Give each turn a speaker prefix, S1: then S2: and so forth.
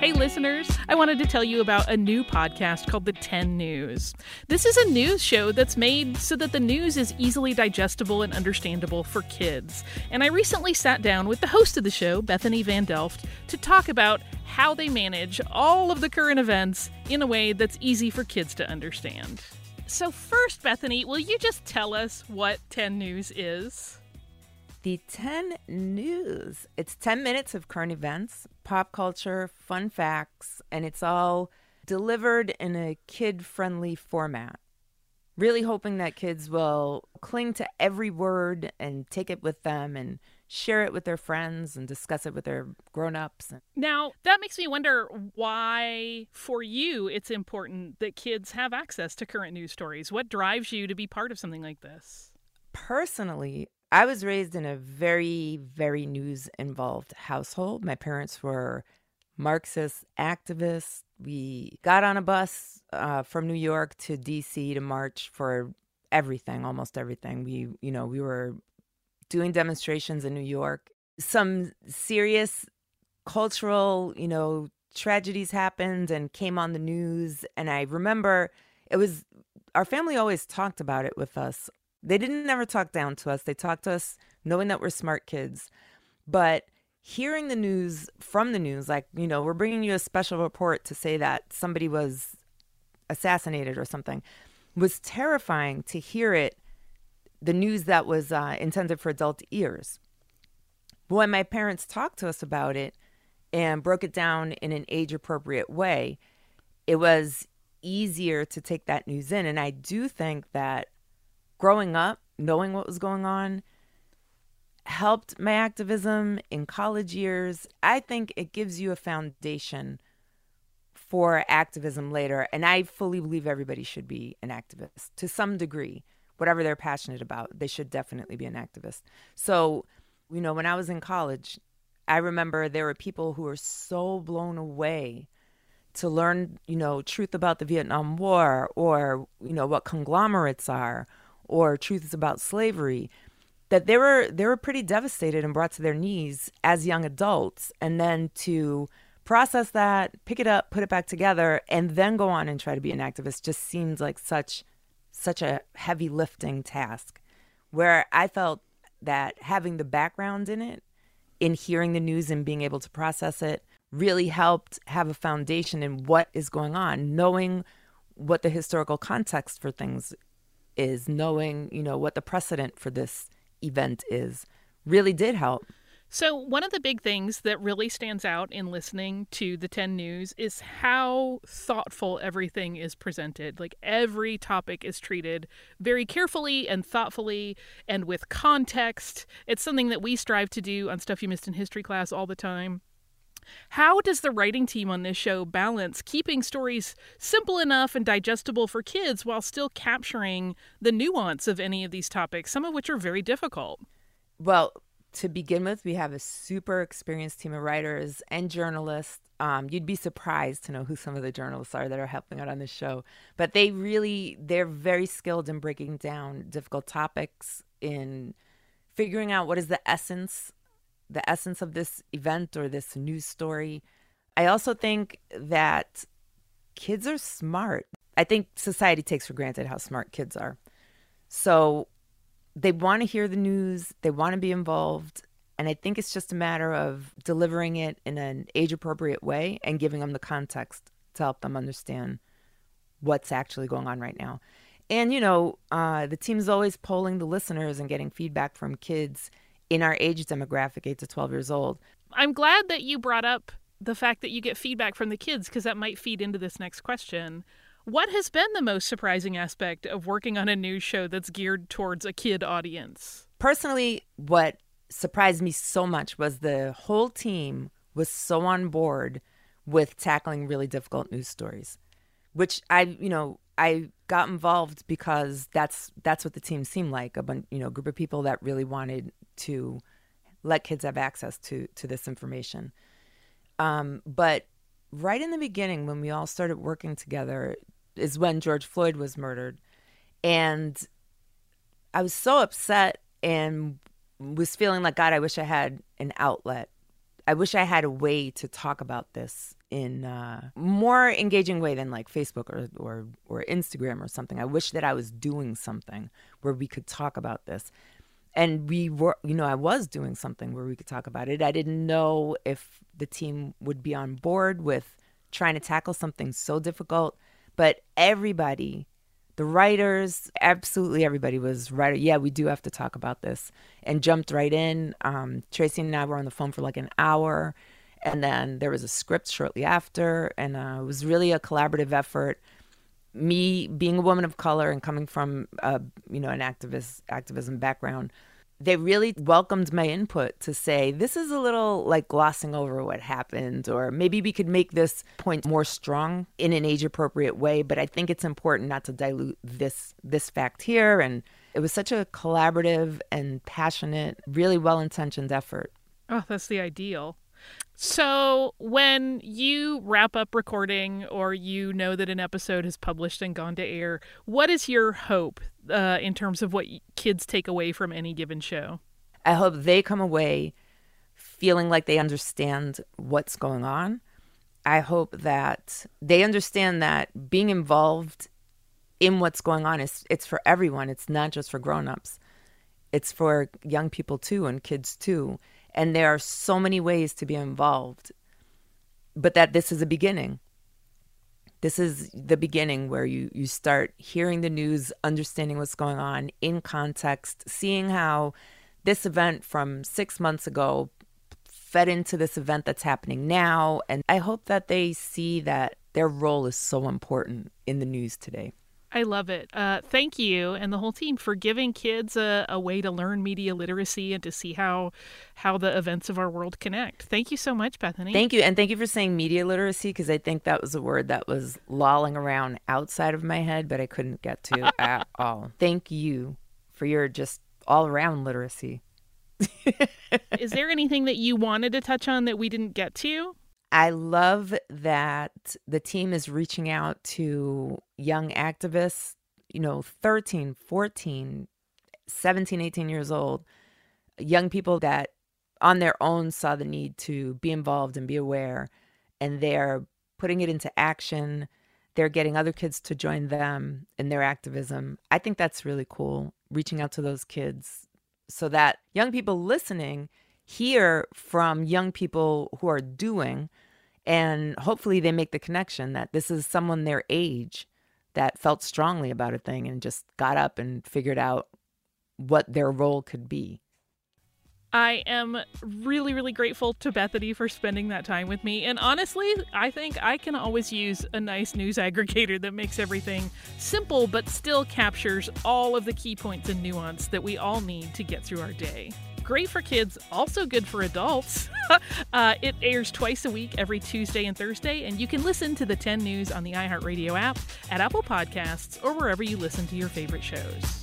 S1: Hey, listeners, I wanted to tell you about a new podcast called The 10 News. This is a news show that's made so that the news is easily digestible and understandable for kids. And I recently sat down with the host of the show, Bethany Van Delft, to talk about how they manage all of the current events in a way that's easy for kids to understand. So, first, Bethany, will you just tell us what 10 News is?
S2: The 10 News. It's 10 minutes of current events, pop culture, fun facts, and it's all delivered in a kid friendly format. Really hoping that kids will cling to every word and take it with them and share it with their friends and discuss it with their grown ups.
S1: Now, that makes me wonder why, for you, it's important that kids have access to current news stories. What drives you to be part of something like this?
S2: Personally, I was raised in a very, very news involved household. My parents were Marxist activists. We got on a bus uh, from New York to DC to march for everything, almost everything. We, you know, we were doing demonstrations in New York. Some serious cultural, you know, tragedies happened and came on the news. And I remember it was our family always talked about it with us they didn't never talk down to us. They talked to us knowing that we're smart kids. But hearing the news from the news, like, you know, we're bringing you a special report to say that somebody was assassinated or something, was terrifying to hear it, the news that was uh, intended for adult ears. When my parents talked to us about it and broke it down in an age appropriate way, it was easier to take that news in. And I do think that growing up, knowing what was going on, helped my activism in college years. I think it gives you a foundation for activism later. And I fully believe everybody should be an activist to some degree. Whatever they're passionate about, they should definitely be an activist. So, you know, when I was in college, I remember there were people who were so blown away to learn, you know, truth about the Vietnam War or, you know, what conglomerates are or truths about slavery that they were they were pretty devastated and brought to their knees as young adults and then to process that pick it up put it back together and then go on and try to be an activist just seems like such such a heavy lifting task where i felt that having the background in it in hearing the news and being able to process it really helped have a foundation in what is going on knowing what the historical context for things is, knowing, you know, what the precedent for this event is, really did help.
S1: So, one of the big things that really stands out in listening to the 10 News is how thoughtful everything is presented. Like, every topic is treated very carefully and thoughtfully and with context. It's something that we strive to do on Stuff You Missed in History class all the time. How does the writing team on this show balance keeping stories simple enough and digestible for kids while still capturing the nuance of any of these topics, some of which are very difficult?
S2: Well, to begin with, we have a super experienced team of writers and journalists. Um, you'd be surprised to know who some of the journalists are that are helping out on this show. But they really, they're very skilled in breaking down difficult topics, in figuring out what is the essence the essence of this event or this news story. I also think that kids are smart. I think society takes for granted how smart kids are. So they want to hear the news, they want to be involved. And I think it's just a matter of delivering it in an age appropriate way and giving them the context to help them understand what's actually going on right now. And, you know, uh, the team's always polling the listeners and getting feedback from kids in our age demographic, 8 to 12 years old.
S1: I'm glad that you brought up the fact that you get feedback from the kids because that might feed into this next question. What has been the most surprising aspect of working on a news show that's geared towards a kid audience?
S2: Personally, what surprised me so much was the whole team was so on board with tackling really difficult news stories, which I, you know, I got involved because that's that's what the team seemed like a bunch, you know, group of people that really wanted to let kids have access to to this information. Um, but right in the beginning, when we all started working together, is when George Floyd was murdered, and I was so upset and was feeling like God. I wish I had an outlet. I wish I had a way to talk about this in a more engaging way than like Facebook or, or, or Instagram or something. I wish that I was doing something where we could talk about this. And we were, you know, I was doing something where we could talk about it. I didn't know if the team would be on board with trying to tackle something so difficult, but everybody the writers, absolutely everybody was right. Yeah, we do have to talk about this, and jumped right in. Um, Tracy and I were on the phone for like an hour, and then there was a script shortly after, and uh, it was really a collaborative effort. Me being a woman of color and coming from, uh, you know, an activist activism background, they really welcomed my input to say this is a little like glossing over what happened or maybe we could make this point more strong in an age appropriate way but i think it's important not to dilute this this fact here. And it was such a collaborative and passionate really well intentioned effort.
S1: Oh that's the ideal so, when you wrap up recording or you know that an episode has published and gone to air, what is your hope uh, in terms of what kids take away from any given show?
S2: I hope they come away feeling like they understand what's going on. I hope that they understand that being involved in what's going on is it's for everyone. It's not just for grown-ups. It's for young people too and kids too and there are so many ways to be involved. But that this is a beginning. This is the beginning where you you start hearing the news understanding what's going on in context seeing how this event from 6 months ago fed into this event that's happening now. And i hope that they see that their role is so important in the news today
S1: I love it. Uh, thank you and the whole team for giving kids a, a, way to learn media literacy and to see how how the events of our world connect. Thank you so much, Bethany.
S2: Thank you, and thank you for saying media literacy because I think that was a word that was lolling around outside of my head, but I couldn't get to at all. Thank you for your just all around literacy.
S1: Is there anything that you wanted to touch on that we didn't get to?
S2: I love that the team is reaching out to young activists, you know, 13, 14, 17, 18 years old, young people that on their own saw the need to be involved and be aware, and they're putting it into action. They're getting other kids to join them in their activism. I think that's really cool, reaching out to those kids so that young people listening hear from young people who are doing and hopefully they make the connection that this is someone their age that felt strongly about a thing and just got up and figured out what their role could be.
S1: I am really, really grateful to Bethany for spending that time with me. And honestly, I think I can always use a nice news aggregator that makes everything simple but still captures all of the key points and nuance that we all need to get through our day great for kids, also good for adults. uh, it airs twice a week, every Tuesday and Thursday, and you can listen to the 10 News on the iHeartRadio app, at Apple Podcasts, or wherever you listen to your favorite shows.